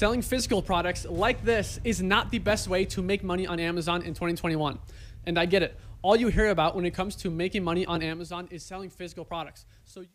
selling physical products like this is not the best way to make money on Amazon in 2021. And I get it. All you hear about when it comes to making money on Amazon is selling physical products. So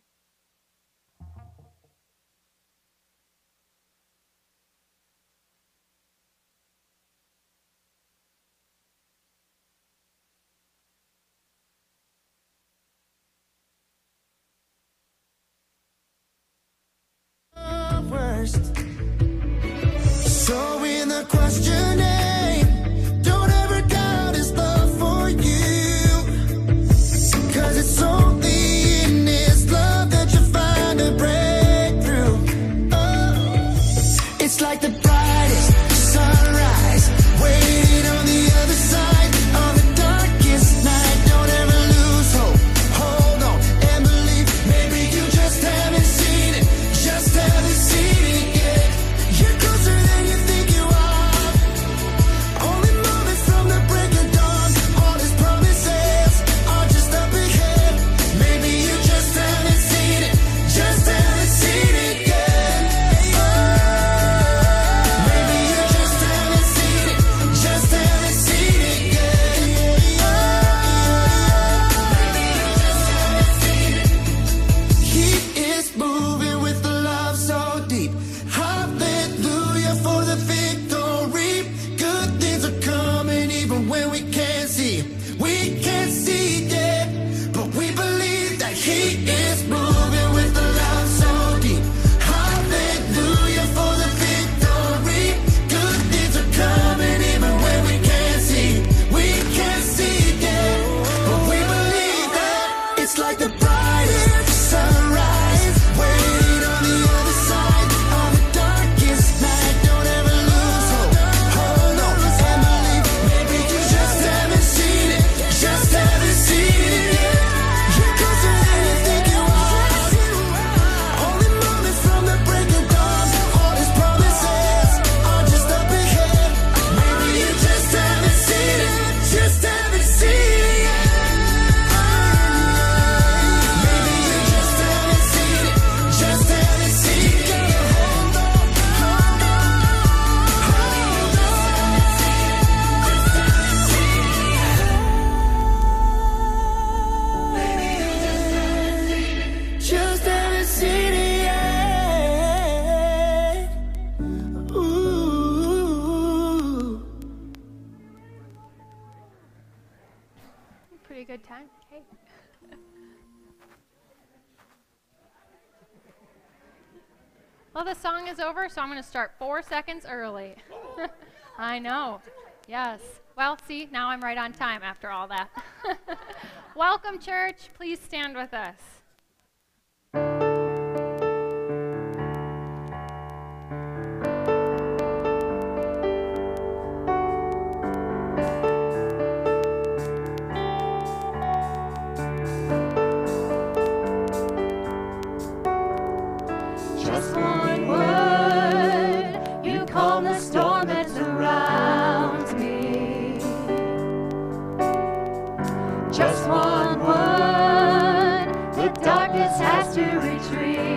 I know. Yes. Well, see, now I'm right on time after all that. Welcome, church. Please stand with us. just one word, the darkness has to retreat.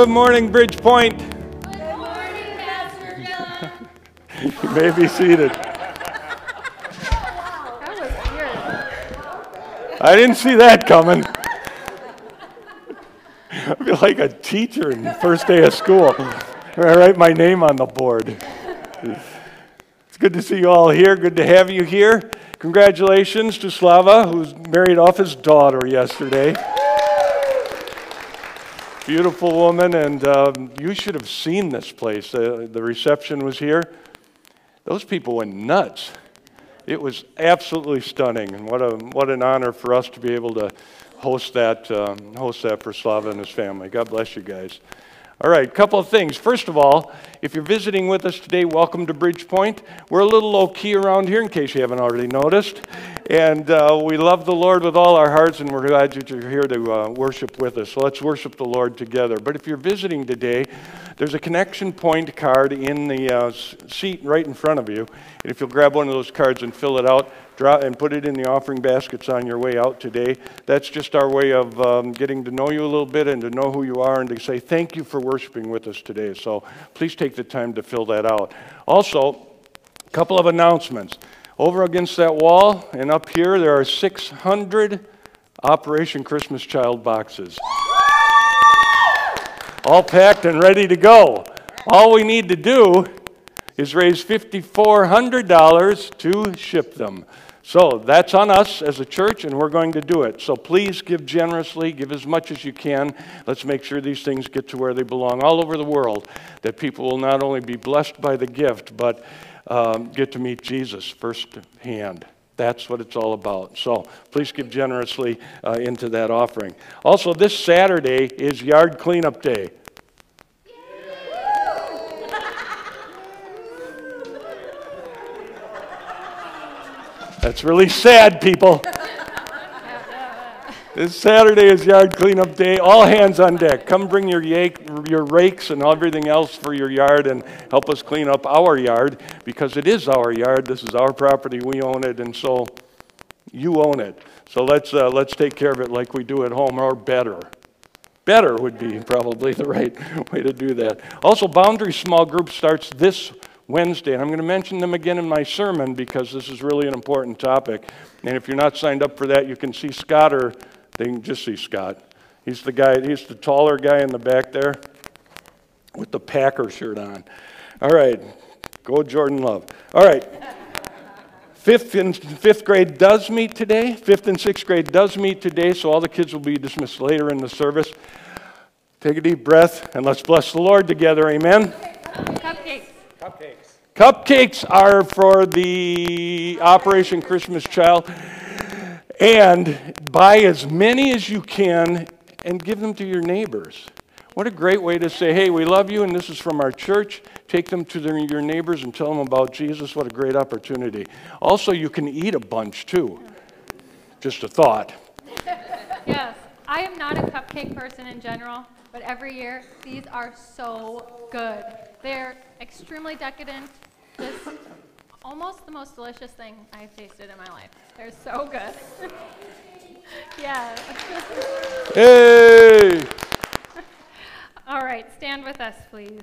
Good morning, Bridgepoint. Good morning, Pastor John. You may be seated. That was weird. I didn't see that coming. I feel like a teacher in the first day of school. I write my name on the board. It's good to see you all here. Good to have you here. Congratulations to Slava, who's married off his daughter yesterday. Beautiful woman, and um, you should have seen this place. Uh, the reception was here. Those people went nuts. It was absolutely stunning, and what a what an honor for us to be able to host that um, host that for Slava and his family. God bless you guys. All right, a couple of things. First of all, if you're visiting with us today, welcome to Bridgepoint. We're a little low key around here, in case you haven't already noticed, and uh, we love the Lord with all our hearts, and we're glad that you're here to uh, worship with us. So let's worship the Lord together. But if you're visiting today, there's a connection point card in the uh, seat right in front of you, and if you'll grab one of those cards and fill it out, and put it in the offering baskets on your way out today. That's just our way of um, getting to know you a little bit and to know who you are and to say thank you for worshiping with us today. So please take the time to fill that out. Also, a couple of announcements. Over against that wall and up here, there are 600 Operation Christmas Child boxes. All packed and ready to go. All we need to do is raise $5,400 to ship them. So that's on us as a church, and we're going to do it. So please give generously, give as much as you can. Let's make sure these things get to where they belong all over the world, that people will not only be blessed by the gift, but um, get to meet Jesus firsthand. That's what it's all about. So please give generously uh, into that offering. Also, this Saturday is Yard Cleanup Day. That's really sad, people. This Saturday is yard cleanup day. All hands on deck. Come bring your, yak, your rakes and everything else for your yard and help us clean up our yard because it is our yard. This is our property. We own it, and so you own it. So let's, uh, let's take care of it like we do at home or better. Better would be probably the right way to do that. Also, Boundary Small Group starts this Wednesday, and I'm going to mention them again in my sermon because this is really an important topic. And if you're not signed up for that, you can see Scott or they can just see Scott. He's the guy, he's the taller guy in the back there with the Packer shirt on. All right, go Jordan Love. All right. Fifth and fifth grade does meet today. Fifth and sixth grade does meet today, so all the kids will be dismissed later in the service. Take a deep breath and let's bless the Lord together. Amen. Cupcakes. Cupcakes are for the Operation Christmas Child. And buy as many as you can and give them to your neighbors. What a great way to say, hey, we love you and this is from our church. Take them to their, your neighbors and tell them about Jesus. What a great opportunity. Also, you can eat a bunch too. Just a thought. Yes, I am not a cupcake person in general, but every year these are so good. They're extremely decadent. Just almost the most delicious thing I've tasted in my life. They're so good. yeah. Hey! All right, stand with us, please.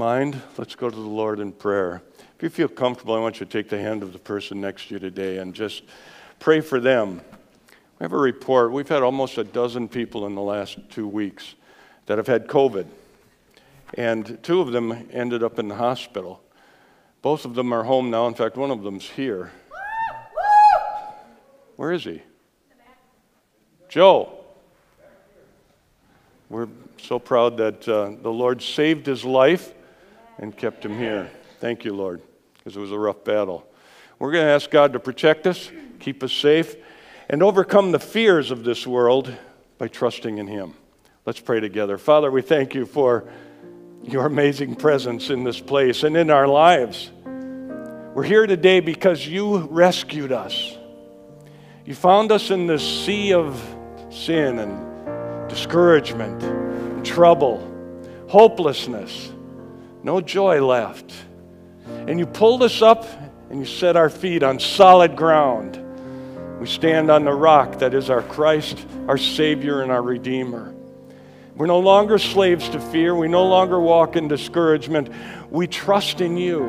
Mind, let's go to the Lord in prayer. If you feel comfortable, I want you to take the hand of the person next to you today and just pray for them. We have a report. We've had almost a dozen people in the last two weeks that have had COVID, and two of them ended up in the hospital. Both of them are home now. In fact, one of them's here. Where is he? Joe. We're so proud that uh, the Lord saved his life and kept him here. Thank you, Lord, because it was a rough battle. We're going to ask God to protect us, keep us safe, and overcome the fears of this world by trusting in him. Let's pray together. Father, we thank you for your amazing presence in this place and in our lives. We're here today because you rescued us. You found us in this sea of sin and discouragement, and trouble, hopelessness, no joy left. And you pulled us up and you set our feet on solid ground. We stand on the rock that is our Christ, our Savior, and our Redeemer. We're no longer slaves to fear. We no longer walk in discouragement. We trust in you.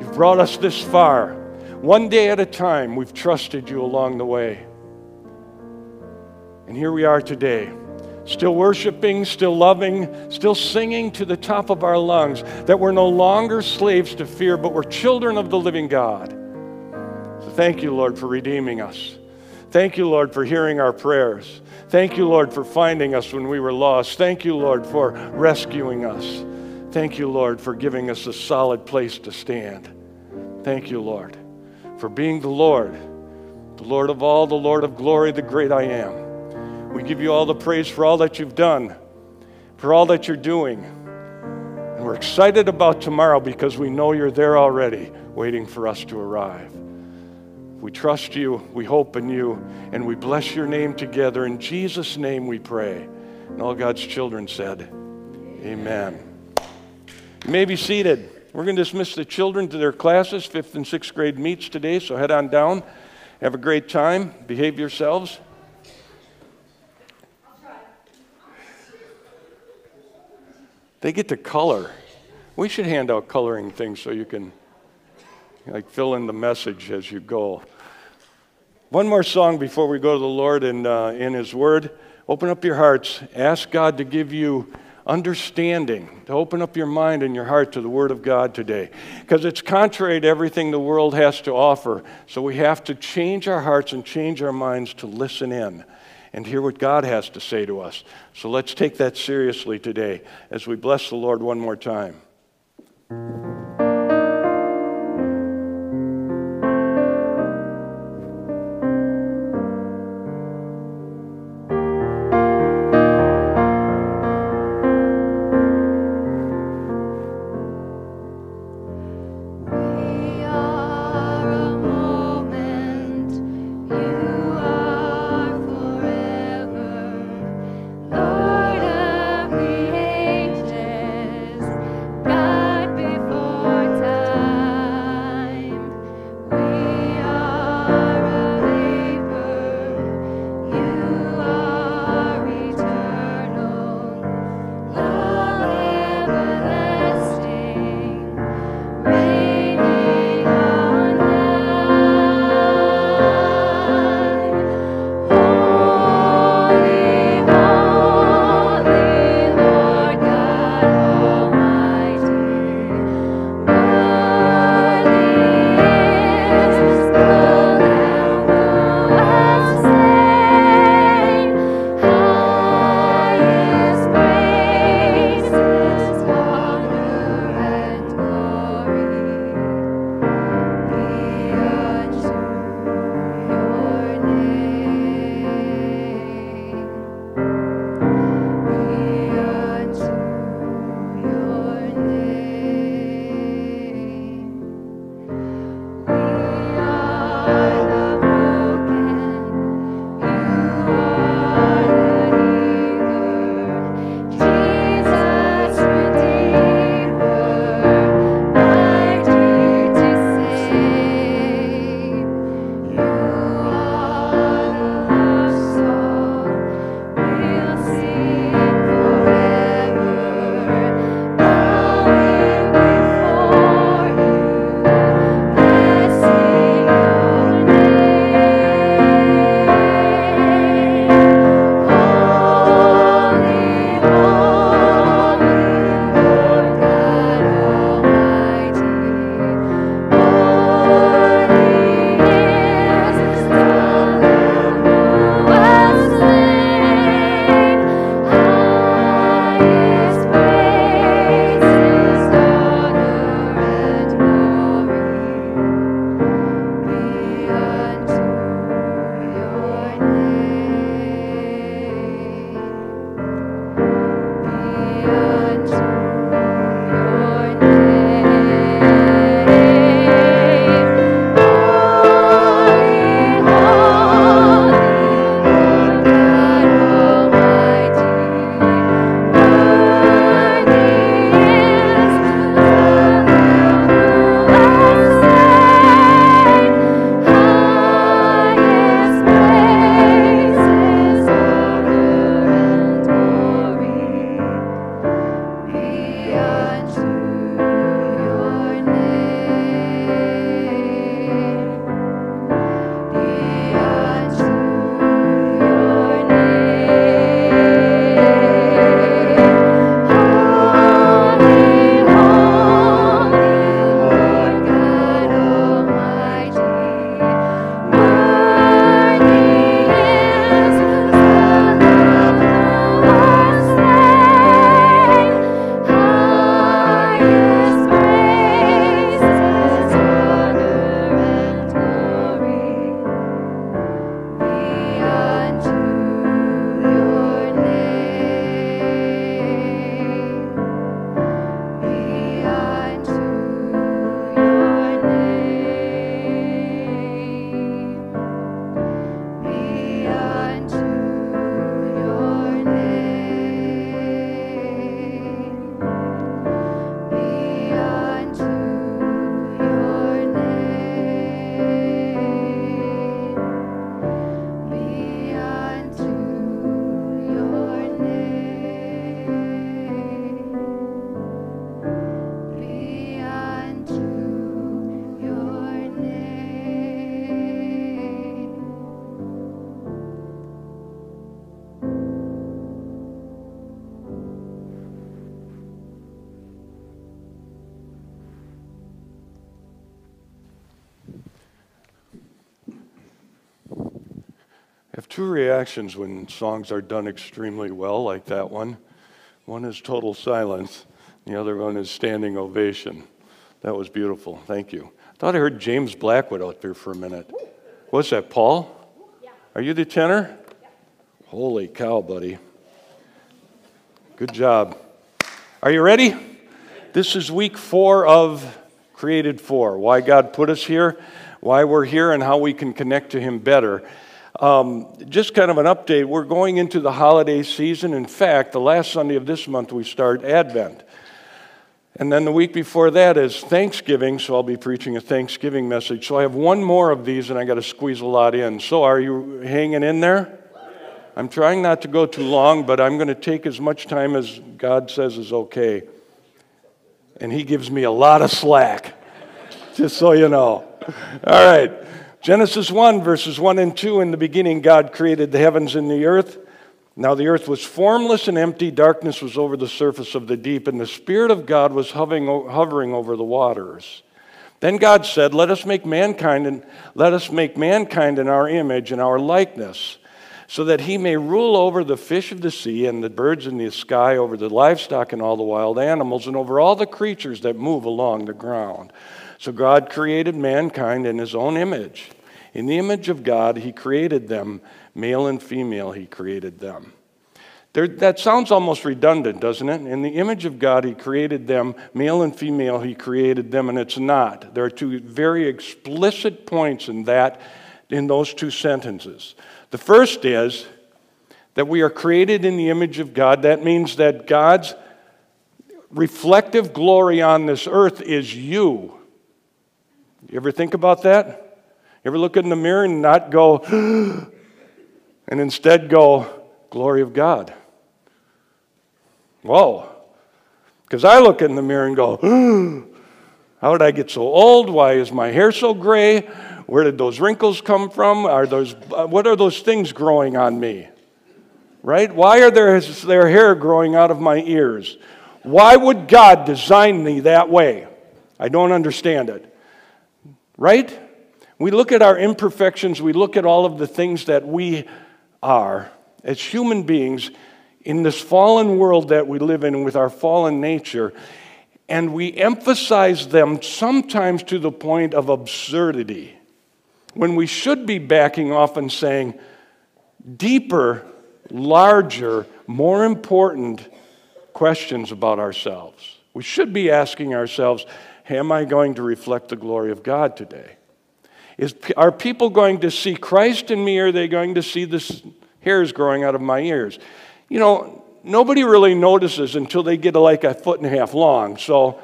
You've brought us this far. One day at a time, we've trusted you along the way. And here we are today, still worshiping, still loving, still singing to the top of our lungs that we're no longer slaves to fear, but we're children of the living God. So thank you, Lord, for redeeming us. Thank you, Lord, for hearing our prayers. Thank you, Lord, for finding us when we were lost. Thank you, Lord, for rescuing us. Thank you, Lord, for giving us a solid place to stand. Thank you, Lord, for being the Lord, the Lord of all, the Lord of glory, the great I am. We give you all the praise for all that you've done, for all that you're doing. And we're excited about tomorrow because we know you're there already, waiting for us to arrive. We trust you, we hope in you, and we bless your name together. In Jesus' name we pray. And all God's children said, Amen. You may be seated. We're going to dismiss the children to their classes. Fifth and sixth grade meets today, so head on down. Have a great time. Behave yourselves. They get to color. We should hand out coloring things so you can like fill in the message as you go. One more song before we go to the Lord and uh, in His Word. Open up your hearts. Ask God to give you understanding, to open up your mind and your heart to the Word of God today. Because it's contrary to everything the world has to offer. So we have to change our hearts and change our minds to listen in and hear what God has to say to us. So let's take that seriously today as we bless the Lord one more time. When songs are done extremely well, like that one. One is total silence, the other one is standing ovation. That was beautiful. Thank you. I thought I heard James Blackwood out there for a minute. What's that, Paul? Are you the tenor? Holy cow, buddy. Good job. Are you ready? This is week four of Created For. Why God put us here, why we're here, and how we can connect to Him better. Um, just kind of an update. We're going into the holiday season. In fact, the last Sunday of this month, we start Advent. And then the week before that is Thanksgiving, so I'll be preaching a Thanksgiving message. So I have one more of these, and I got to squeeze a lot in. So are you hanging in there? I'm trying not to go too long, but I'm going to take as much time as God says is okay. And He gives me a lot of slack, just so you know. All right. Genesis 1, verses 1 and 2 In the beginning, God created the heavens and the earth. Now the earth was formless and empty, darkness was over the surface of the deep, and the Spirit of God was hovering, over the waters. Then God said, Let us make mankind and let us make mankind in our image and our likeness, so that he may rule over the fish of the sea and the birds in the sky, over the livestock and all the wild animals, and over all the creatures that move along the ground. So God created mankind in his own image. In the image of God, he created them, male and female, he created them. There, that sounds almost redundant, doesn't it? In the image of God, He created them, male and female, He created them, and it's not. There are two very explicit points in that, in those two sentences. The first is that we are created in the image of God. That means that God's reflective glory on this earth is you. You ever think about that? You ever look in the mirror and not go, and instead go, glory of God? Whoa. Because I look in the mirror and go, how did I get so old? Why is my hair so gray? Where did those wrinkles come from? Are those, uh, what are those things growing on me? Right? Why are there, is there hair growing out of my ears? Why would God design me that way? I don't understand it. Right? We look at our imperfections, we look at all of the things that we are as human beings in this fallen world that we live in with our fallen nature, and we emphasize them sometimes to the point of absurdity when we should be backing off and saying, deeper, larger, more important questions about ourselves. We should be asking ourselves, Am I going to reflect the glory of God today? Is, are people going to see Christ in me or are they going to see the hairs growing out of my ears? You know, nobody really notices until they get like a foot and a half long. So,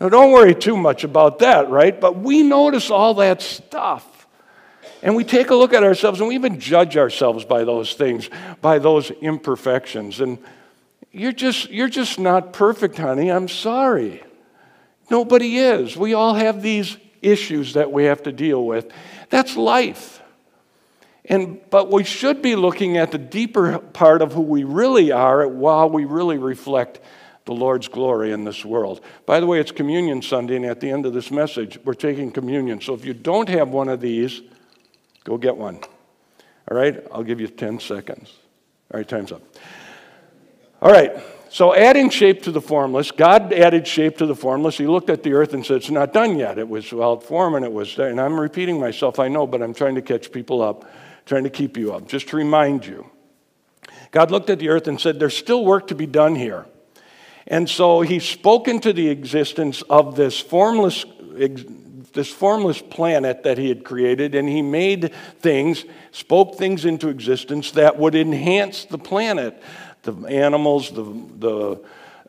now don't worry too much about that, right? But we notice all that stuff. And we take a look at ourselves and we even judge ourselves by those things, by those imperfections. And you're just, you're just not perfect, honey. I'm sorry. Nobody is. We all have these issues that we have to deal with. That's life. And, but we should be looking at the deeper part of who we really are while we really reflect the Lord's glory in this world. By the way, it's Communion Sunday, and at the end of this message, we're taking communion. So if you don't have one of these, go get one. All right? I'll give you 10 seconds. All right, time's up. All right. So, adding shape to the formless, God added shape to the formless. He looked at the earth and said, It's not done yet. It was without form and it was there. And I'm repeating myself, I know, but I'm trying to catch people up, trying to keep you up, just to remind you. God looked at the earth and said, There's still work to be done here. And so He spoke into the existence of this formless, this formless planet that He had created, and He made things, spoke things into existence that would enhance the planet the animals, the, the,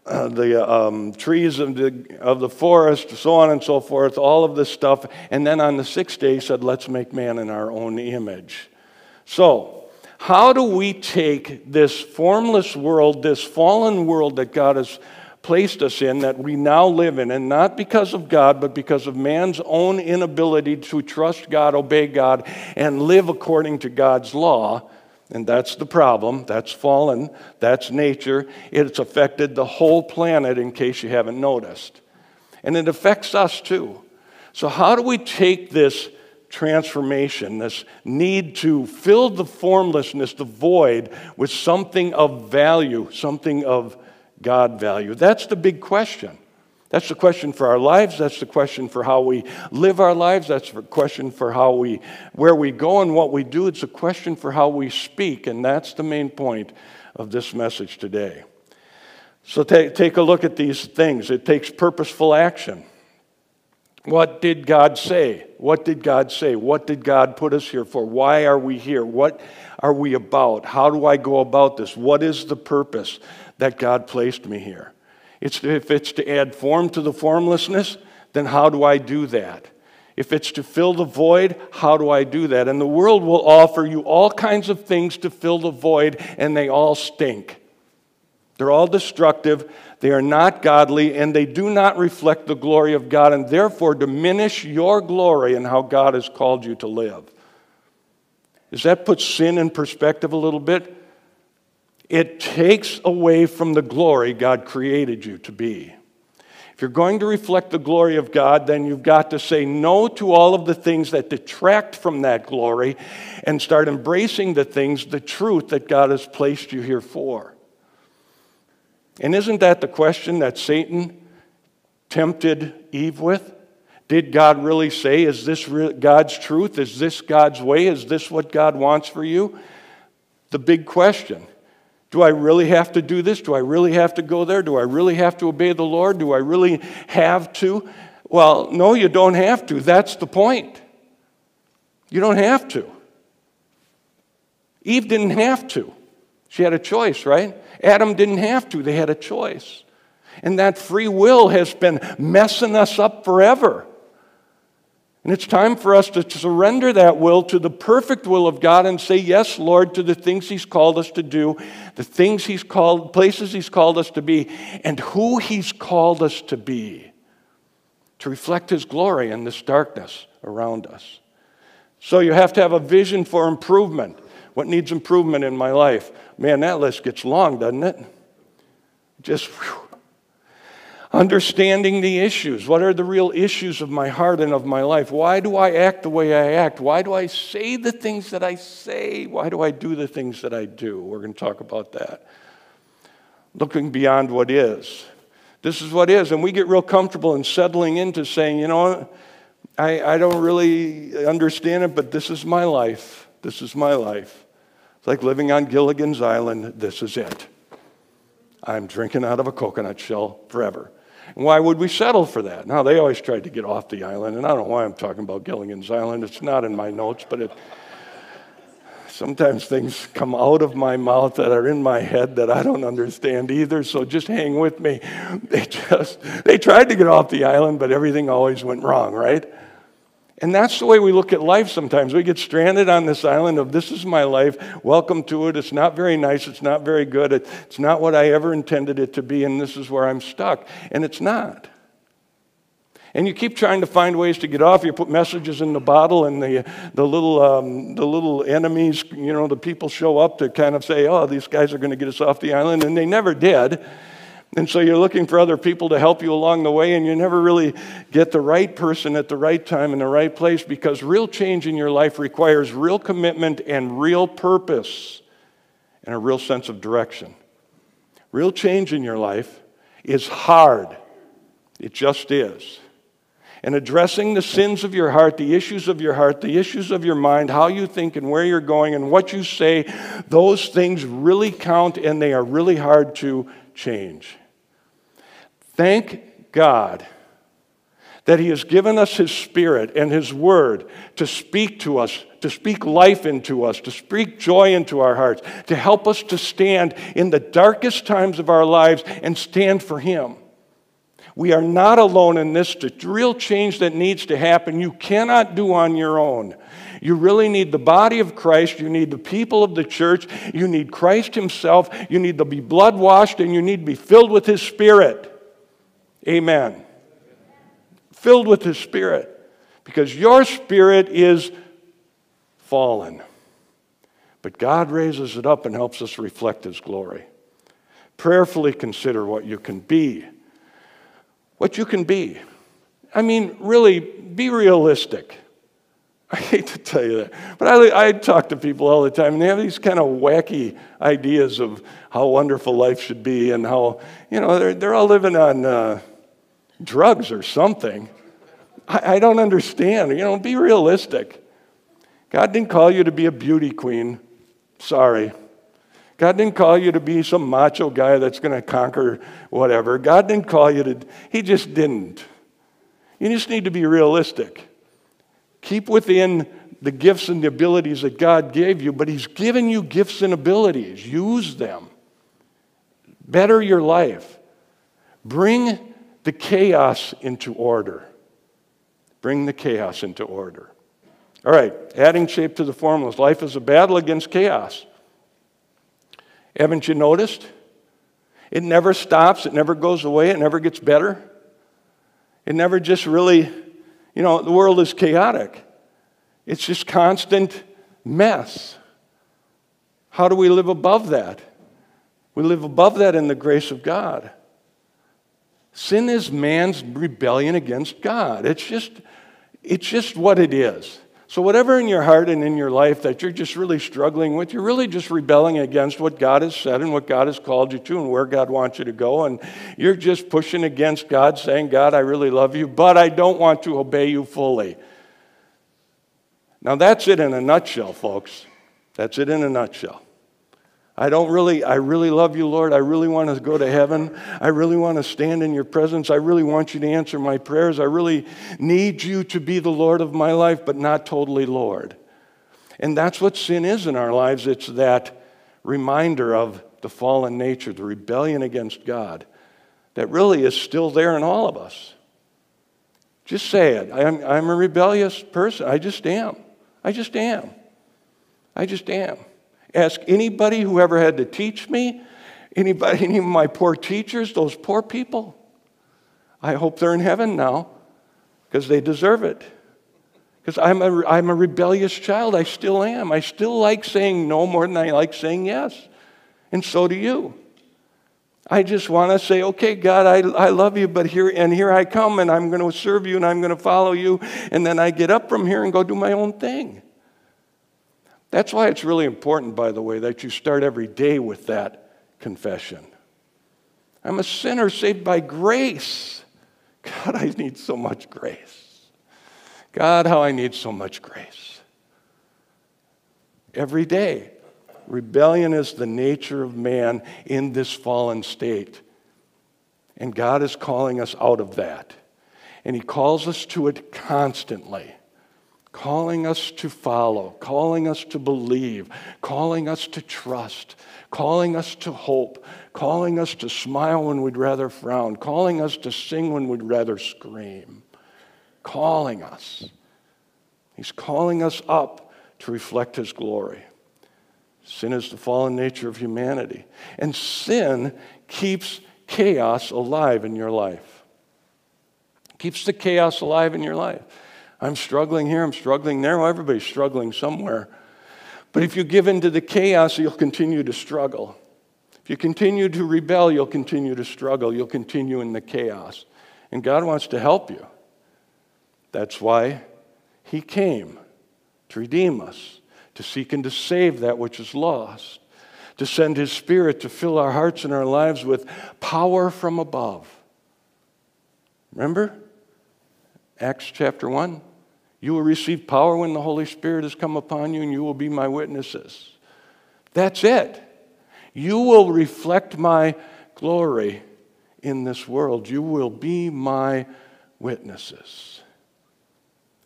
uh, the um, trees of the, of the forest, so on and so forth, all of this stuff. And then on the sixth day, he said, Let's make man in our own image. So, how do we take this formless world, this fallen world that God has placed us in, that we now live in, and not because of God, but because of man's own inability to trust God, obey God, and live according to God's law? And that's the problem. That's fallen. That's nature. It's affected the whole planet, in case you haven't noticed. And it affects us too. So, how do we take this transformation, this need to fill the formlessness, the void, with something of value, something of God value? That's the big question. That's the question for our lives. That's the question for how we live our lives. That's the question for how we, where we go and what we do. It's a question for how we speak, and that's the main point of this message today. So take, take a look at these things. It takes purposeful action. What did God say? What did God say? What did God put us here for? Why are we here? What are we about? How do I go about this? What is the purpose that God placed me here? It's, if it's to add form to the formlessness, then how do I do that? If it's to fill the void, how do I do that? And the world will offer you all kinds of things to fill the void, and they all stink. They're all destructive, they are not godly, and they do not reflect the glory of God, and therefore diminish your glory and how God has called you to live. Does that put sin in perspective a little bit? It takes away from the glory God created you to be. If you're going to reflect the glory of God, then you've got to say no to all of the things that detract from that glory and start embracing the things, the truth that God has placed you here for. And isn't that the question that Satan tempted Eve with? Did God really say, Is this God's truth? Is this God's way? Is this what God wants for you? The big question. Do I really have to do this? Do I really have to go there? Do I really have to obey the Lord? Do I really have to? Well, no, you don't have to. That's the point. You don't have to. Eve didn't have to. She had a choice, right? Adam didn't have to. They had a choice. And that free will has been messing us up forever. And it's time for us to surrender that will to the perfect will of God and say, Yes, Lord, to the things He's called us to do, the things He's called, places He's called us to be, and who He's called us to be, to reflect His glory in this darkness around us. So you have to have a vision for improvement. What needs improvement in my life? Man, that list gets long, doesn't it? Just whew, Understanding the issues. What are the real issues of my heart and of my life? Why do I act the way I act? Why do I say the things that I say? Why do I do the things that I do? We're going to talk about that. Looking beyond what is. This is what is. And we get real comfortable in settling into saying, you know, I, I don't really understand it, but this is my life. This is my life. It's like living on Gilligan's Island. This is it. I'm drinking out of a coconut shell forever. Why would we settle for that? Now, they always tried to get off the island, and I don't know why I'm talking about Gilligan's Island. It's not in my notes, but it, sometimes things come out of my mouth that are in my head that I don't understand either, so just hang with me. They just, they tried to get off the island, but everything always went wrong, right? And that's the way we look at life sometimes. We get stranded on this island of this is my life, welcome to it. It's not very nice, it's not very good, it's not what I ever intended it to be, and this is where I'm stuck. And it's not. And you keep trying to find ways to get off. You put messages in the bottle, and the, the, little, um, the little enemies, you know, the people show up to kind of say, oh, these guys are going to get us off the island, and they never did. And so you're looking for other people to help you along the way, and you never really get the right person at the right time in the right place because real change in your life requires real commitment and real purpose and a real sense of direction. Real change in your life is hard, it just is. And addressing the sins of your heart, the issues of your heart, the issues of your mind, how you think and where you're going and what you say, those things really count and they are really hard to change. Thank God that He has given us His Spirit and His Word to speak to us, to speak life into us, to speak joy into our hearts, to help us to stand in the darkest times of our lives and stand for Him. We are not alone in this. The real change that needs to happen, you cannot do on your own. You really need the body of Christ. You need the people of the church. You need Christ Himself. You need to be blood washed and you need to be filled with His Spirit. Amen. Filled with His Spirit. Because your spirit is fallen. But God raises it up and helps us reflect His glory. Prayerfully consider what you can be. What you can be. I mean, really, be realistic. I hate to tell you that, but I, I talk to people all the time, and they have these kind of wacky ideas of how wonderful life should be, and how you know they're they're all living on uh, drugs or something. I, I don't understand. You know, be realistic. God didn't call you to be a beauty queen. Sorry. God didn't call you to be some macho guy that's going to conquer whatever. God didn't call you to, He just didn't. You just need to be realistic. Keep within the gifts and the abilities that God gave you, but He's given you gifts and abilities. Use them. Better your life. Bring the chaos into order. Bring the chaos into order. All right, adding shape to the formless. Life is a battle against chaos. Haven't you noticed? It never stops, it never goes away, it never gets better. It never just really, you know, the world is chaotic. It's just constant mess. How do we live above that? We live above that in the grace of God. Sin is man's rebellion against God. It's just, it's just what it is. So, whatever in your heart and in your life that you're just really struggling with, you're really just rebelling against what God has said and what God has called you to and where God wants you to go. And you're just pushing against God, saying, God, I really love you, but I don't want to obey you fully. Now, that's it in a nutshell, folks. That's it in a nutshell. I don't really, I really love you, Lord. I really want to go to heaven. I really want to stand in your presence. I really want you to answer my prayers. I really need you to be the Lord of my life, but not totally Lord. And that's what sin is in our lives. It's that reminder of the fallen nature, the rebellion against God, that really is still there in all of us. Just say it. I'm, I'm a rebellious person. I just am. I just am. I just am. Ask anybody who ever had to teach me, anybody, any of my poor teachers, those poor people. I hope they're in heaven now because they deserve it. Because I'm a, I'm a rebellious child. I still am. I still like saying no more than I like saying yes. And so do you. I just want to say, okay, God, I, I love you, but here and here I come, and I'm going to serve you, and I'm going to follow you, and then I get up from here and go do my own thing. That's why it's really important, by the way, that you start every day with that confession. I'm a sinner saved by grace. God, I need so much grace. God, how I need so much grace. Every day. Rebellion is the nature of man in this fallen state. And God is calling us out of that. And He calls us to it constantly calling us to follow, calling us to believe, calling us to trust, calling us to hope, calling us to smile when we'd rather frown, calling us to sing when we'd rather scream, calling us. He's calling us up to reflect His glory. Sin is the fallen nature of humanity. And sin keeps chaos alive in your life. Keeps the chaos alive in your life. I'm struggling here, I'm struggling there. Well, everybody's struggling somewhere. But if you give in to the chaos, you'll continue to struggle. If you continue to rebel, you'll continue to struggle. You'll continue in the chaos. And God wants to help you. That's why He came to redeem us, to seek and to save that which is lost, to send His Spirit to fill our hearts and our lives with power from above. Remember? Acts chapter 1. You will receive power when the Holy Spirit has come upon you, and you will be my witnesses. That's it. You will reflect my glory in this world. You will be my witnesses.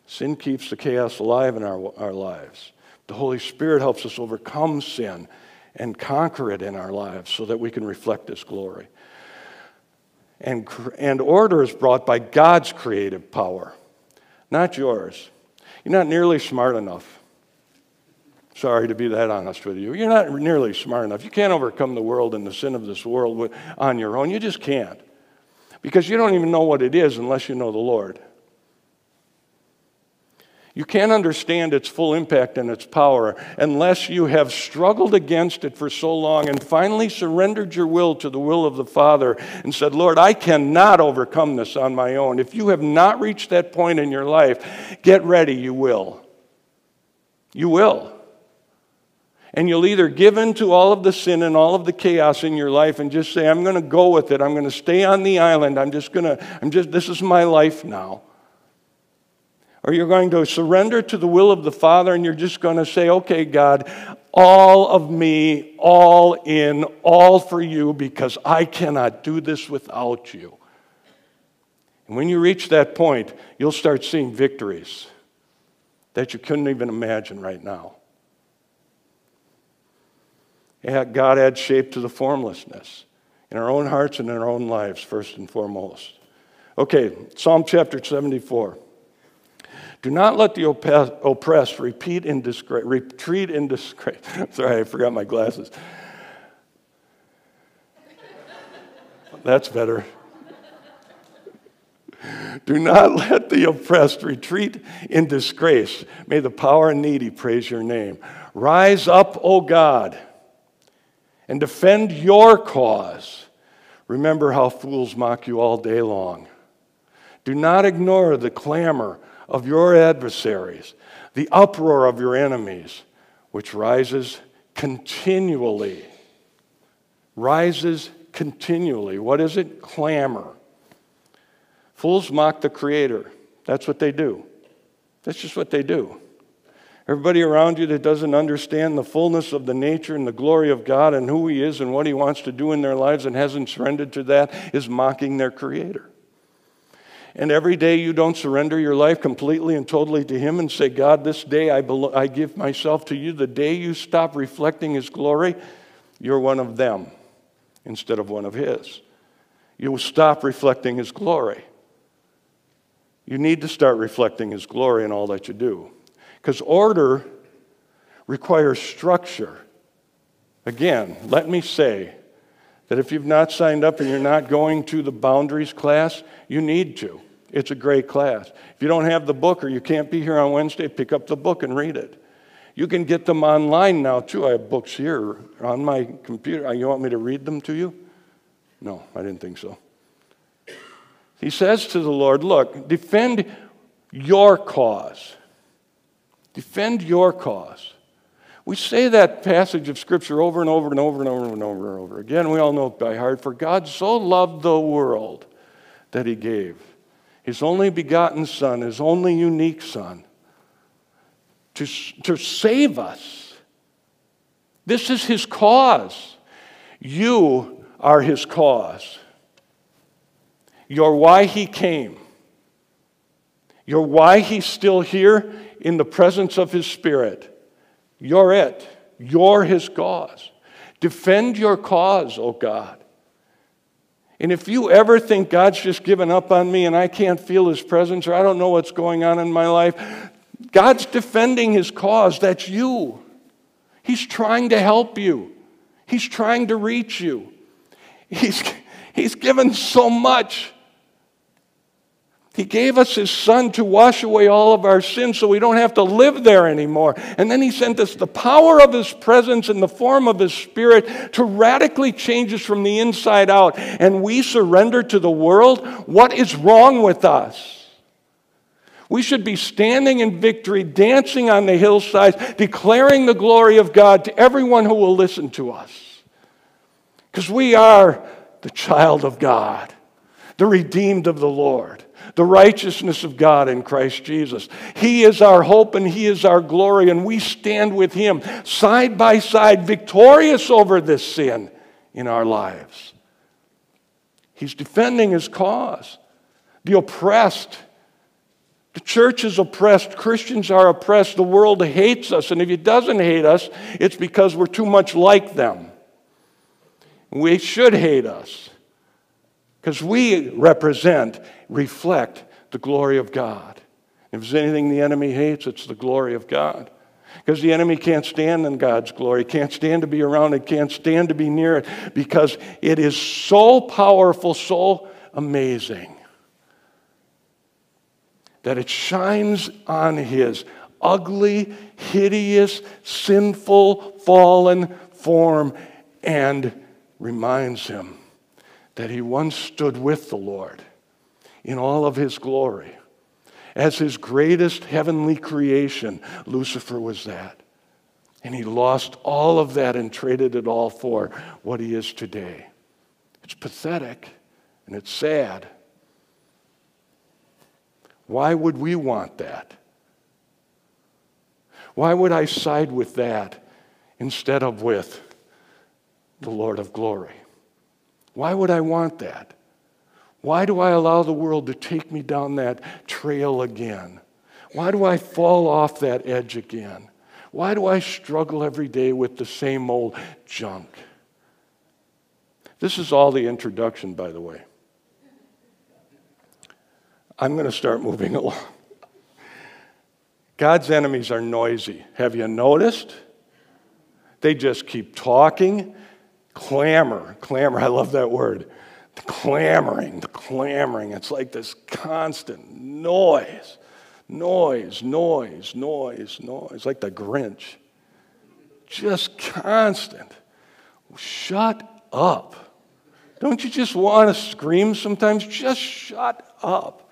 Sin keeps the chaos alive in our, our lives. The Holy Spirit helps us overcome sin and conquer it in our lives so that we can reflect His glory. And, and order is brought by God's creative power not yours. You're not nearly smart enough. Sorry to be that honest with you. You're not nearly smart enough. You can't overcome the world and the sin of this world on your own. You just can't. Because you don't even know what it is unless you know the Lord. You can't understand its full impact and its power unless you have struggled against it for so long and finally surrendered your will to the will of the Father and said, Lord, I cannot overcome this on my own. If you have not reached that point in your life, get ready, you will. You will. And you'll either give in to all of the sin and all of the chaos in your life and just say, I'm going to go with it. I'm going to stay on the island. I'm just going to, I'm just, this is my life now. Or you're going to surrender to the will of the Father and you're just going to say, okay, God, all of me, all in, all for you, because I cannot do this without you. And when you reach that point, you'll start seeing victories that you couldn't even imagine right now. God adds shape to the formlessness in our own hearts and in our own lives, first and foremost. Okay, Psalm chapter 74. Do not let the oppressed repeat in retreat in disgrace. Sorry, I forgot my glasses. That's better. Do not let the oppressed retreat in disgrace. May the power and needy praise your name. Rise up, O God, and defend your cause. Remember how fools mock you all day long. Do not ignore the clamor of your adversaries, the uproar of your enemies, which rises continually. Rises continually. What is it? Clamor. Fools mock the Creator. That's what they do. That's just what they do. Everybody around you that doesn't understand the fullness of the nature and the glory of God and who He is and what He wants to do in their lives and hasn't surrendered to that is mocking their Creator. And every day you don't surrender your life completely and totally to Him and say, God, this day I, belo- I give myself to you, the day you stop reflecting His glory, you're one of them instead of one of His. You will stop reflecting His glory. You need to start reflecting His glory in all that you do. Because order requires structure. Again, let me say that if you've not signed up and you're not going to the boundaries class, you need to. It's a great class. If you don't have the book or you can't be here on Wednesday, pick up the book and read it. You can get them online now, too. I have books here on my computer. Uh, you want me to read them to you? No, I didn't think so. He says to the Lord, Look, defend your cause. Defend your cause. We say that passage of Scripture over and over and over and over and over and over again. We all know it by heart. For God so loved the world that He gave His only begotten Son, His only unique Son, to, to save us. This is His cause. You are His cause. You're why He came. You're why He's still here in the presence of His Spirit. You're it. You're His cause. Defend your cause, oh God. And if you ever think God's just given up on me and I can't feel His presence or I don't know what's going on in my life, God's defending His cause. That's you. He's trying to help you, He's trying to reach you. He's, he's given so much. He gave us His Son to wash away all of our sins so we don't have to live there anymore. And then He sent us the power of His presence in the form of His Spirit to radically change us from the inside out. And we surrender to the world. What is wrong with us? We should be standing in victory, dancing on the hillsides, declaring the glory of God to everyone who will listen to us. Because we are the child of God, the redeemed of the Lord the righteousness of God in Christ Jesus. He is our hope and He is our glory, and we stand with Him side by side, victorious over this sin in our lives. He's defending His cause. The oppressed, the church is oppressed, Christians are oppressed, the world hates us, and if it doesn't hate us, it's because we're too much like them. We should hate us because we represent, reflect the glory of God. If there's anything the enemy hates, it's the glory of God. Because the enemy can't stand in God's glory, can't stand to be around it, can't stand to be near it, because it is so powerful, so amazing that it shines on his ugly, hideous, sinful, fallen form and reminds him that he once stood with the Lord in all of his glory. As his greatest heavenly creation, Lucifer was that. And he lost all of that and traded it all for what he is today. It's pathetic and it's sad. Why would we want that? Why would I side with that instead of with the Lord of glory? Why would I want that? Why do I allow the world to take me down that trail again? Why do I fall off that edge again? Why do I struggle every day with the same old junk? This is all the introduction, by the way. I'm going to start moving along. God's enemies are noisy. Have you noticed? They just keep talking, clamor, clamor. I love that word. The clamoring, the clamoring. It's like this constant noise, noise, noise, noise, noise, like the Grinch. Just constant. Shut up. Don't you just want to scream sometimes? Just shut up.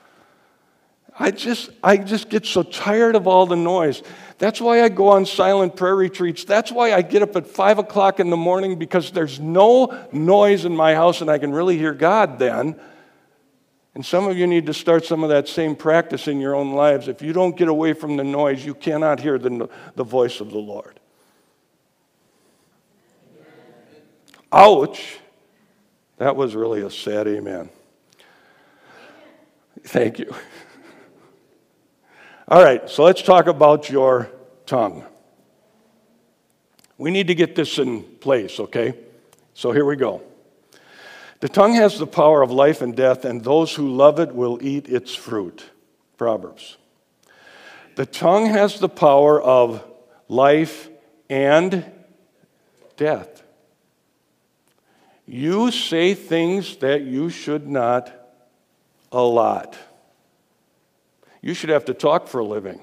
I just, I just get so tired of all the noise. That's why I go on silent prayer retreats. That's why I get up at five o'clock in the morning because there's no noise in my house and I can really hear God then. And some of you need to start some of that same practice in your own lives. If you don't get away from the noise, you cannot hear the, the voice of the Lord. Ouch. That was really a sad amen. Thank you. All right, so let's talk about your tongue. We need to get this in place, okay? So here we go. The tongue has the power of life and death, and those who love it will eat its fruit. Proverbs. The tongue has the power of life and death. You say things that you should not a lot. You should have to talk for a living.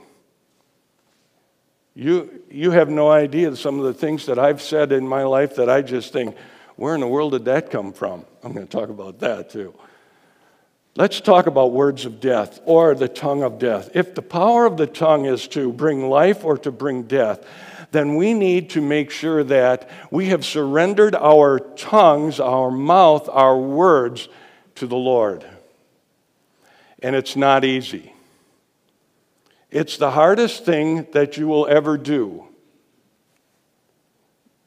You, you have no idea some of the things that I've said in my life that I just think, where in the world did that come from? I'm going to talk about that too. Let's talk about words of death or the tongue of death. If the power of the tongue is to bring life or to bring death, then we need to make sure that we have surrendered our tongues, our mouth, our words to the Lord. And it's not easy. It's the hardest thing that you will ever do.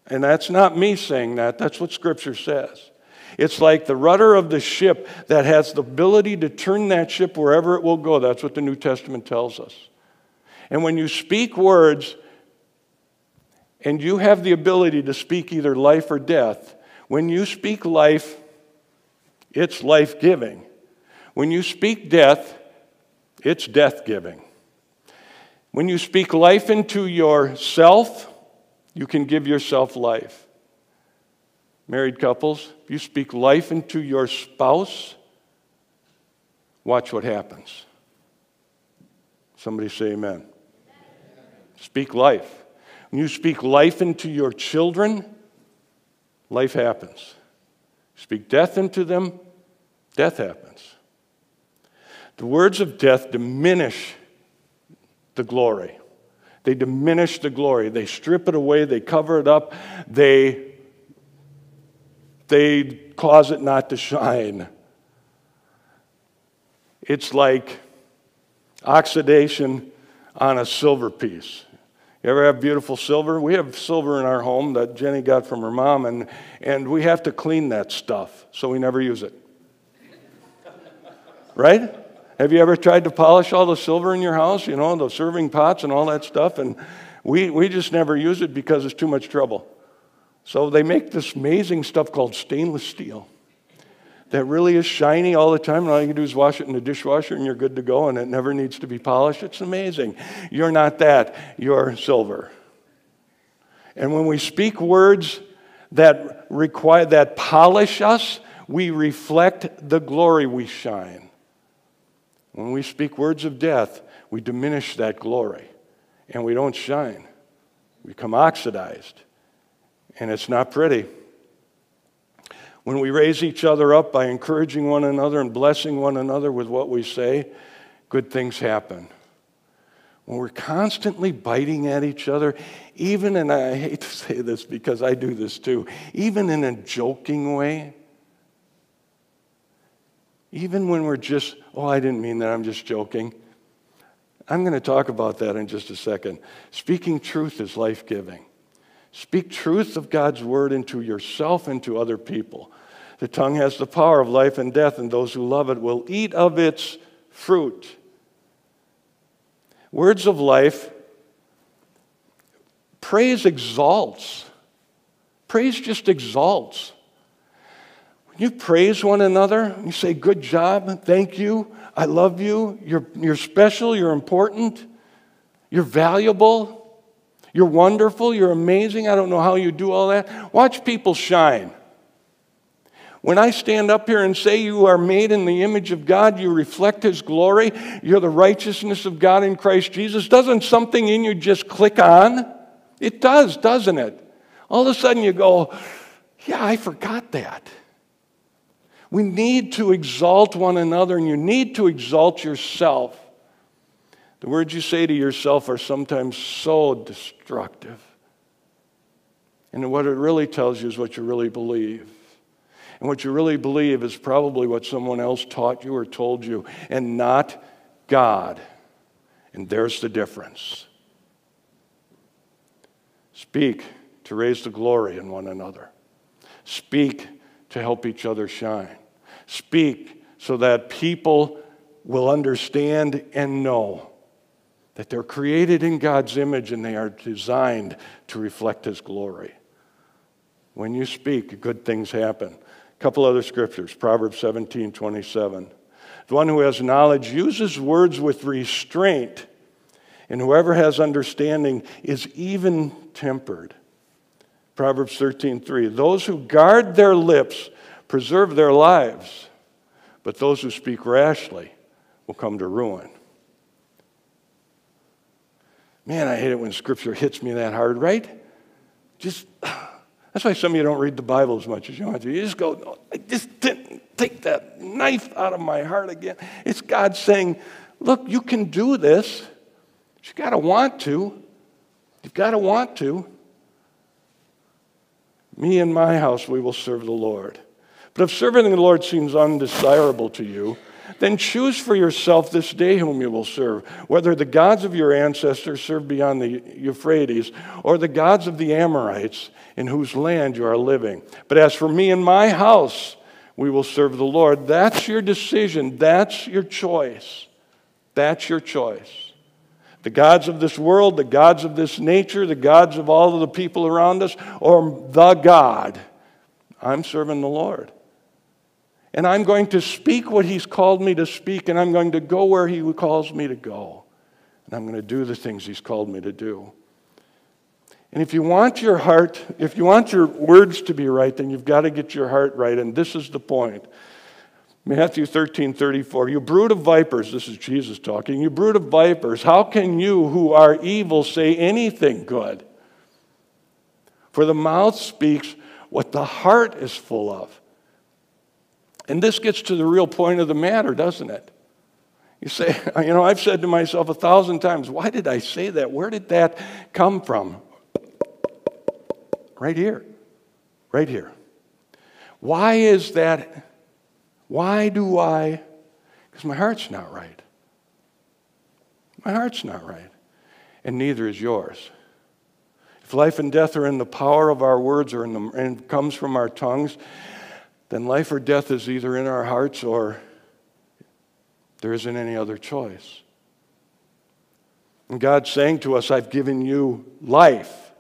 And that's not me saying that, that's what Scripture says. It's like the rudder of the ship that has the ability to turn that ship wherever it will go. That's what the New Testament tells us. And when you speak words, and you have the ability to speak either life or death, when you speak life, it's life giving. When you speak death, it's death giving. When you speak life into yourself, you can give yourself life. Married couples, if you speak life into your spouse, watch what happens. Somebody say amen. Speak life. When you speak life into your children, life happens. Speak death into them, death happens. The words of death diminish the glory. They diminish the glory. They strip it away, they cover it up, they, they cause it not to shine. It's like oxidation on a silver piece. You ever have beautiful silver? We have silver in our home that Jenny got from her mom, and, and we have to clean that stuff, so we never use it. right? Have you ever tried to polish all the silver in your house, you know, the serving pots and all that stuff? And we, we just never use it because it's too much trouble. So they make this amazing stuff called stainless steel that really is shiny all the time. And all you do is wash it in the dishwasher and you're good to go and it never needs to be polished. It's amazing. You're not that, you're silver. And when we speak words that require that polish us, we reflect the glory we shine. When we speak words of death, we diminish that glory and we don't shine. We become oxidized, and it's not pretty. When we raise each other up by encouraging one another and blessing one another with what we say, good things happen. When we're constantly biting at each other, even, and I hate to say this because I do this too, even in a joking way, even when we're just, oh, I didn't mean that, I'm just joking. I'm going to talk about that in just a second. Speaking truth is life giving. Speak truth of God's word into yourself and to other people. The tongue has the power of life and death, and those who love it will eat of its fruit. Words of life, praise exalts. Praise just exalts. You praise one another, you say, Good job, thank you, I love you, you're, you're special, you're important, you're valuable. You're wonderful. You're amazing. I don't know how you do all that. Watch people shine. When I stand up here and say you are made in the image of God, you reflect His glory, you're the righteousness of God in Christ Jesus, doesn't something in you just click on? It does, doesn't it? All of a sudden you go, yeah, I forgot that. We need to exalt one another, and you need to exalt yourself. The words you say to yourself are sometimes so destructive. And what it really tells you is what you really believe. And what you really believe is probably what someone else taught you or told you, and not God. And there's the difference. Speak to raise the glory in one another. Speak to help each other shine. Speak so that people will understand and know that they're created in God's image and they are designed to reflect His glory. When you speak, good things happen. A couple other scriptures Proverbs 17 27. The one who has knowledge uses words with restraint, and whoever has understanding is even tempered. Proverbs 13 3. Those who guard their lips preserve their lives, but those who speak rashly will come to ruin. Man, I hate it when scripture hits me that hard, right? Just that's why some of you don't read the Bible as much as you want to. You just go, I just didn't take that knife out of my heart again. It's God saying, Look, you can do this. You've got to want to. You've got to want to. Me and my house, we will serve the Lord. But if serving the Lord seems undesirable to you, then choose for yourself this day whom you will serve, whether the gods of your ancestors served beyond the Euphrates or the gods of the Amorites in whose land you are living. But as for me and my house, we will serve the Lord. That's your decision. That's your choice. That's your choice. The gods of this world, the gods of this nature, the gods of all of the people around us, or the God. I'm serving the Lord. And I'm going to speak what He's called me to speak, and I'm going to go where He calls me to go. And I'm going to do the things He's called me to do. And if you want your heart, if you want your words to be right, then you've got to get your heart right. And this is the point. Matthew 13, 34. You brood of vipers, this is Jesus talking. You brood of vipers, how can you who are evil say anything good? For the mouth speaks what the heart is full of. And this gets to the real point of the matter, doesn't it? You say, you know, I've said to myself a thousand times, why did I say that? Where did that come from? Right here. Right here. Why is that? Why do I? Because my heart's not right. My heart's not right. And neither is yours. If life and death are in the power of our words or in the, and comes from our tongues, then life or death is either in our hearts or there isn't any other choice. And God's saying to us, I've given you life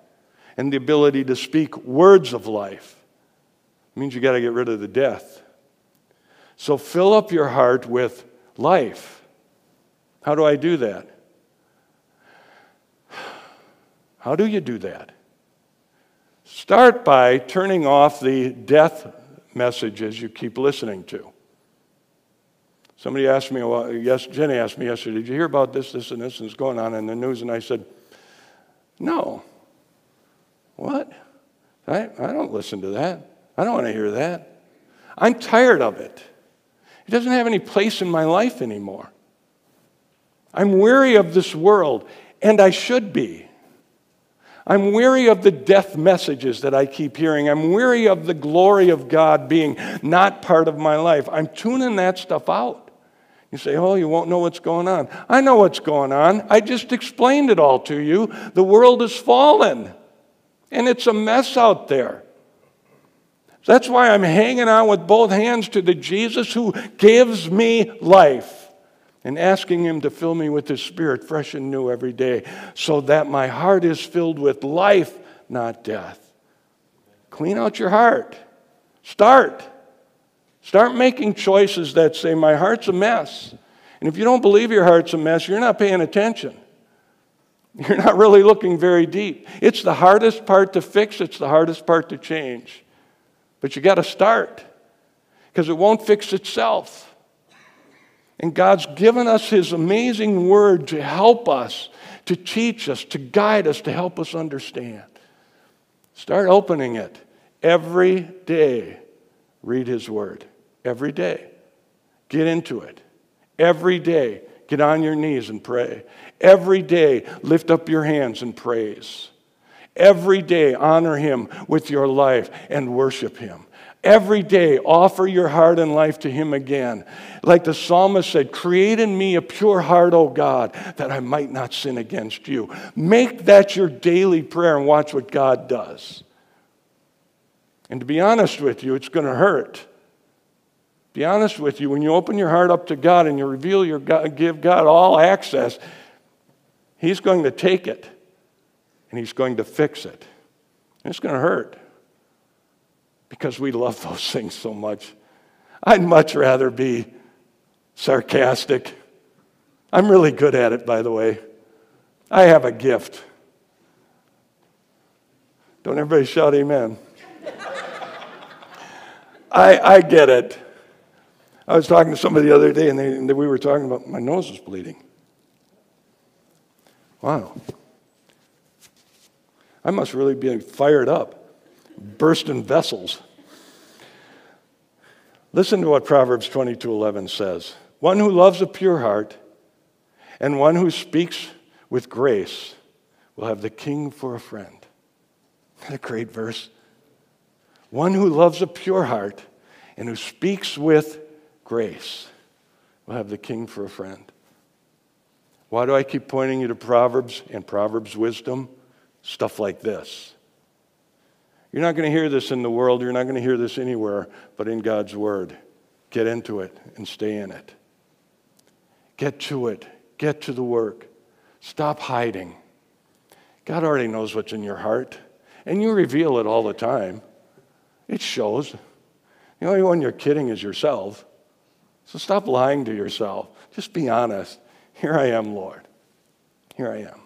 and the ability to speak words of life. It means you got to get rid of the death. So fill up your heart with life. How do I do that? How do you do that? Start by turning off the death messages you keep listening to. Somebody asked me, well, yes, Jenny asked me yesterday, did you hear about this, this, and this, and it's going on in the news? And I said, no. What? I, I don't listen to that. I don't want to hear that. I'm tired of it. It doesn't have any place in my life anymore. I'm weary of this world, and I should be. I'm weary of the death messages that I keep hearing. I'm weary of the glory of God being not part of my life. I'm tuning that stuff out. You say, Oh, you won't know what's going on. I know what's going on. I just explained it all to you. The world has fallen, and it's a mess out there. That's why I'm hanging on with both hands to the Jesus who gives me life and asking Him to fill me with His Spirit fresh and new every day so that my heart is filled with life, not death. Clean out your heart. Start. Start making choices that say, My heart's a mess. And if you don't believe your heart's a mess, you're not paying attention. You're not really looking very deep. It's the hardest part to fix, it's the hardest part to change. But you got to start because it won't fix itself. And God's given us His amazing word to help us, to teach us, to guide us, to help us understand. Start opening it every day. Read His word every day. Get into it. Every day, get on your knees and pray. Every day, lift up your hands and praise. Every day, honor Him with your life and worship Him. Every day, offer your heart and life to Him again. Like the psalmist said, Create in me a pure heart, O God, that I might not sin against you. Make that your daily prayer and watch what God does. And to be honest with you, it's going to hurt. Be honest with you, when you open your heart up to God and you reveal your God, give God all access, He's going to take it and He's going to fix it. And it's going to hurt because we love those things so much. I'd much rather be sarcastic. I'm really good at it, by the way. I have a gift. Don't everybody shout amen. I, I get it. I was talking to somebody the other day, and, they, and we were talking about my nose is bleeding. Wow. I must really be fired up, bursting vessels. Listen to what Proverbs 22:11 says. One who loves a pure heart and one who speaks with grace will have the king for a friend. Isn't a great verse? One who loves a pure heart and who speaks with grace will have the king for a friend. Why do I keep pointing you to Proverbs and Proverbs wisdom? Stuff like this. You're not going to hear this in the world, you're not going to hear this anywhere but in God's Word. Get into it and stay in it. Get to it, get to the work. Stop hiding. God already knows what's in your heart, and you reveal it all the time. It shows. The only one you're kidding is yourself. So stop lying to yourself. Just be honest. Here I am, Lord. Here I am.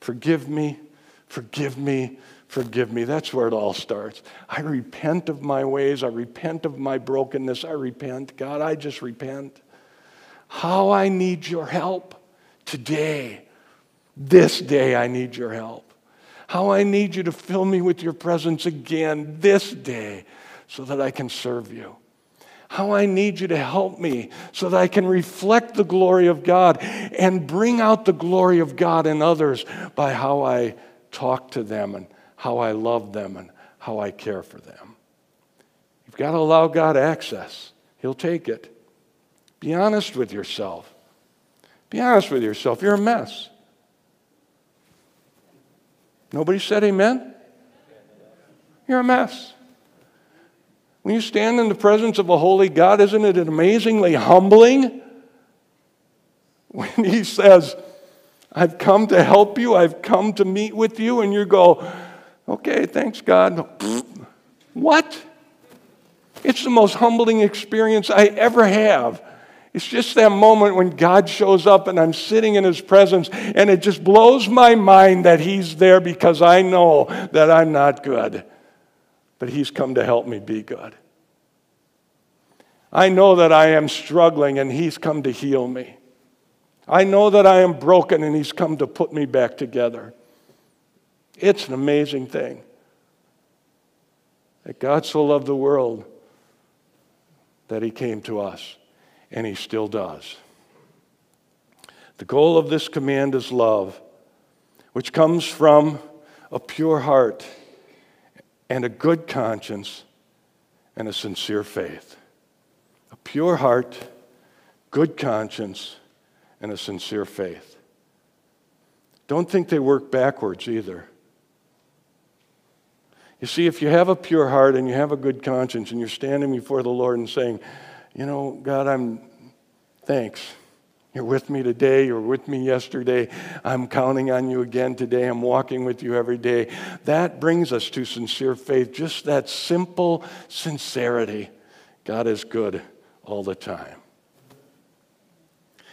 Forgive me, forgive me, forgive me. That's where it all starts. I repent of my ways. I repent of my brokenness. I repent. God, I just repent. How I need your help today. This day, I need your help. How I need you to fill me with your presence again this day so that I can serve you how I need you to help me so that I can reflect the glory of God and bring out the glory of God in others by how I talk to them and how I love them and how I care for them. You've got to allow God access, He'll take it. Be honest with yourself. Be honest with yourself. You're a mess. Nobody said amen? You're a mess. When you stand in the presence of a holy God, isn't it amazingly humbling? When He says, I've come to help you, I've come to meet with you, and you go, okay, thanks, God. What? It's the most humbling experience I ever have. It's just that moment when God shows up and I'm sitting in His presence, and it just blows my mind that He's there because I know that I'm not good but He's come to help me be good. I know that I am struggling and He's come to heal me. I know that I am broken and He's come to put me back together. It's an amazing thing that God so loved the world that He came to us, and He still does. The goal of this command is love, which comes from a pure heart and a good conscience and a sincere faith. A pure heart, good conscience, and a sincere faith. Don't think they work backwards either. You see, if you have a pure heart and you have a good conscience and you're standing before the Lord and saying, you know, God, I'm thanks. You're with me today. You're with me yesterday. I'm counting on you again today. I'm walking with you every day. That brings us to sincere faith, just that simple sincerity. God is good all the time.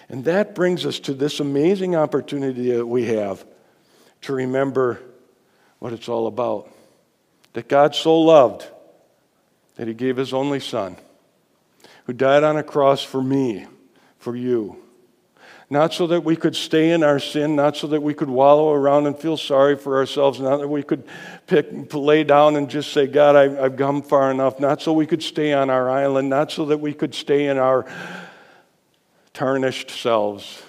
And that brings us to this amazing opportunity that we have to remember what it's all about. That God so loved that he gave his only son, who died on a cross for me, for you. Not so that we could stay in our sin, not so that we could wallow around and feel sorry for ourselves, not that we could pick, lay down and just say, God, I, I've come far enough, not so we could stay on our island, not so that we could stay in our tarnished selves,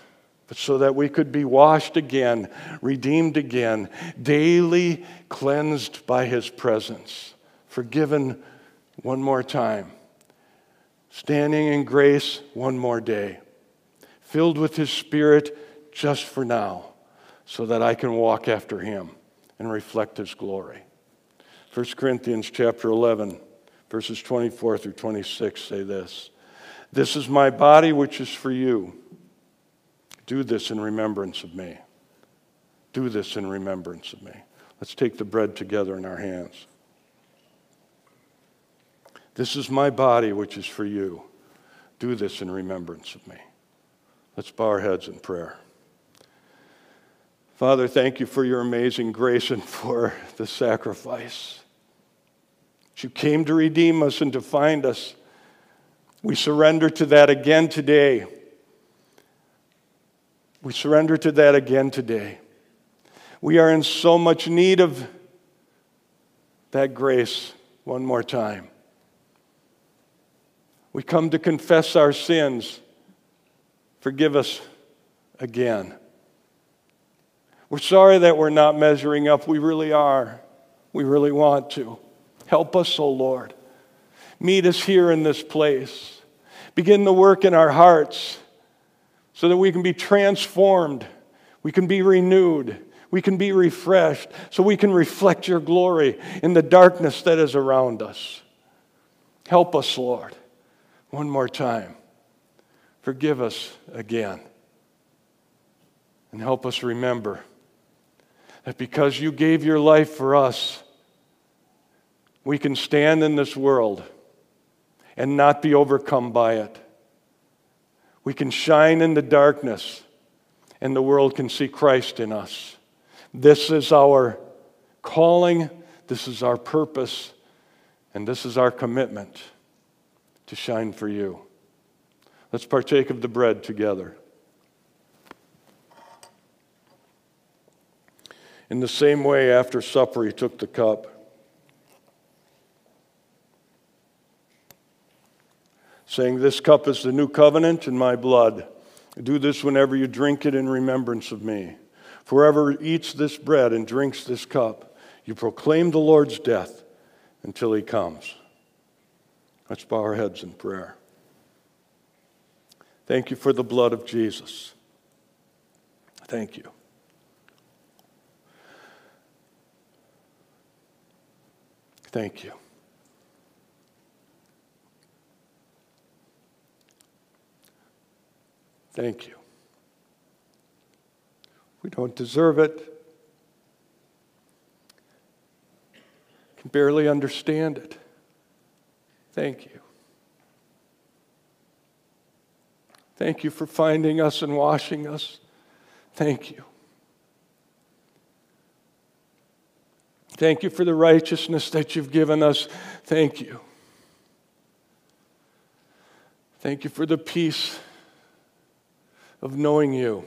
so that we could be washed again, redeemed again, daily cleansed by His presence, forgiven one more time, standing in grace one more day, filled with His Spirit just for now, so that I can walk after Him and reflect His glory. 1 Corinthians chapter 11, verses 24 through 26 say this. This is my body, which is for you. Do this in remembrance of me. Do this in remembrance of me. Let's take the bread together in our hands. This is my body, which is for you. Do this in remembrance of me. Let's bow our heads in prayer. Father, thank you for your amazing grace and for the sacrifice. You came to redeem us and to find us. We surrender to that again today. We surrender to that again today. We are in so much need of that grace one more time. We come to confess our sins. Forgive us again. We're sorry that we're not measuring up. We really are. We really want to. Help us, O oh Lord. Meet us here in this place. Begin the work in our hearts so that we can be transformed, we can be renewed, we can be refreshed, so we can reflect your glory in the darkness that is around us. Help us, Lord, one more time. Forgive us again. And help us remember that because you gave your life for us, we can stand in this world and not be overcome by it. We can shine in the darkness, and the world can see Christ in us. This is our calling, this is our purpose, and this is our commitment to shine for you. Let's partake of the bread together. In the same way, after supper, he took the cup. Saying, This cup is the new covenant in my blood. Do this whenever you drink it in remembrance of me. Whoever eats this bread and drinks this cup, you proclaim the Lord's death until he comes. Let's bow our heads in prayer. Thank you for the blood of Jesus. Thank you. Thank you. Thank you. We don't deserve it. Can barely understand it. Thank you. Thank you for finding us and washing us. Thank you. Thank you for the righteousness that you've given us. Thank you. Thank you for the peace of knowing you.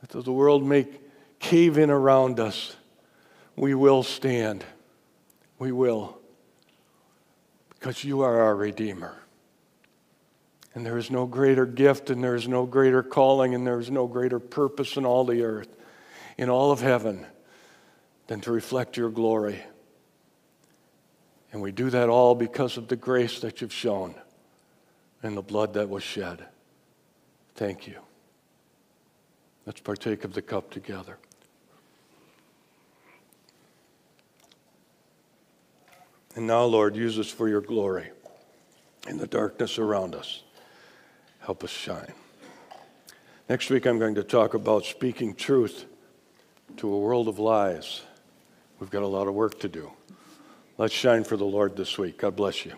That though the world may cave in around us, we will stand. We will. Because you are our Redeemer. And there is no greater gift, and there is no greater calling, and there is no greater purpose in all the earth, in all of heaven, than to reflect your glory. And we do that all because of the grace that you've shown and the blood that was shed. Thank you. Let's partake of the cup together. And now, Lord, use us for your glory in the darkness around us. Help us shine. Next week, I'm going to talk about speaking truth to a world of lies. We've got a lot of work to do. Let's shine for the Lord this week. God bless you.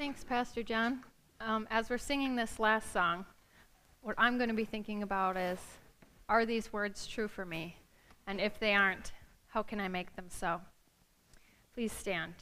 Thanks, Pastor John. Um, as we're singing this last song, what I'm going to be thinking about is are these words true for me? And if they aren't, how can I make them so? Please stand.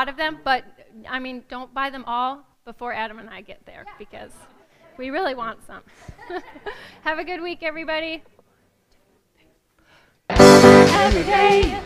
lot of them, but I mean, don't buy them all before Adam and I get there yeah. because we really want some. Have a good week, everybody. Every day.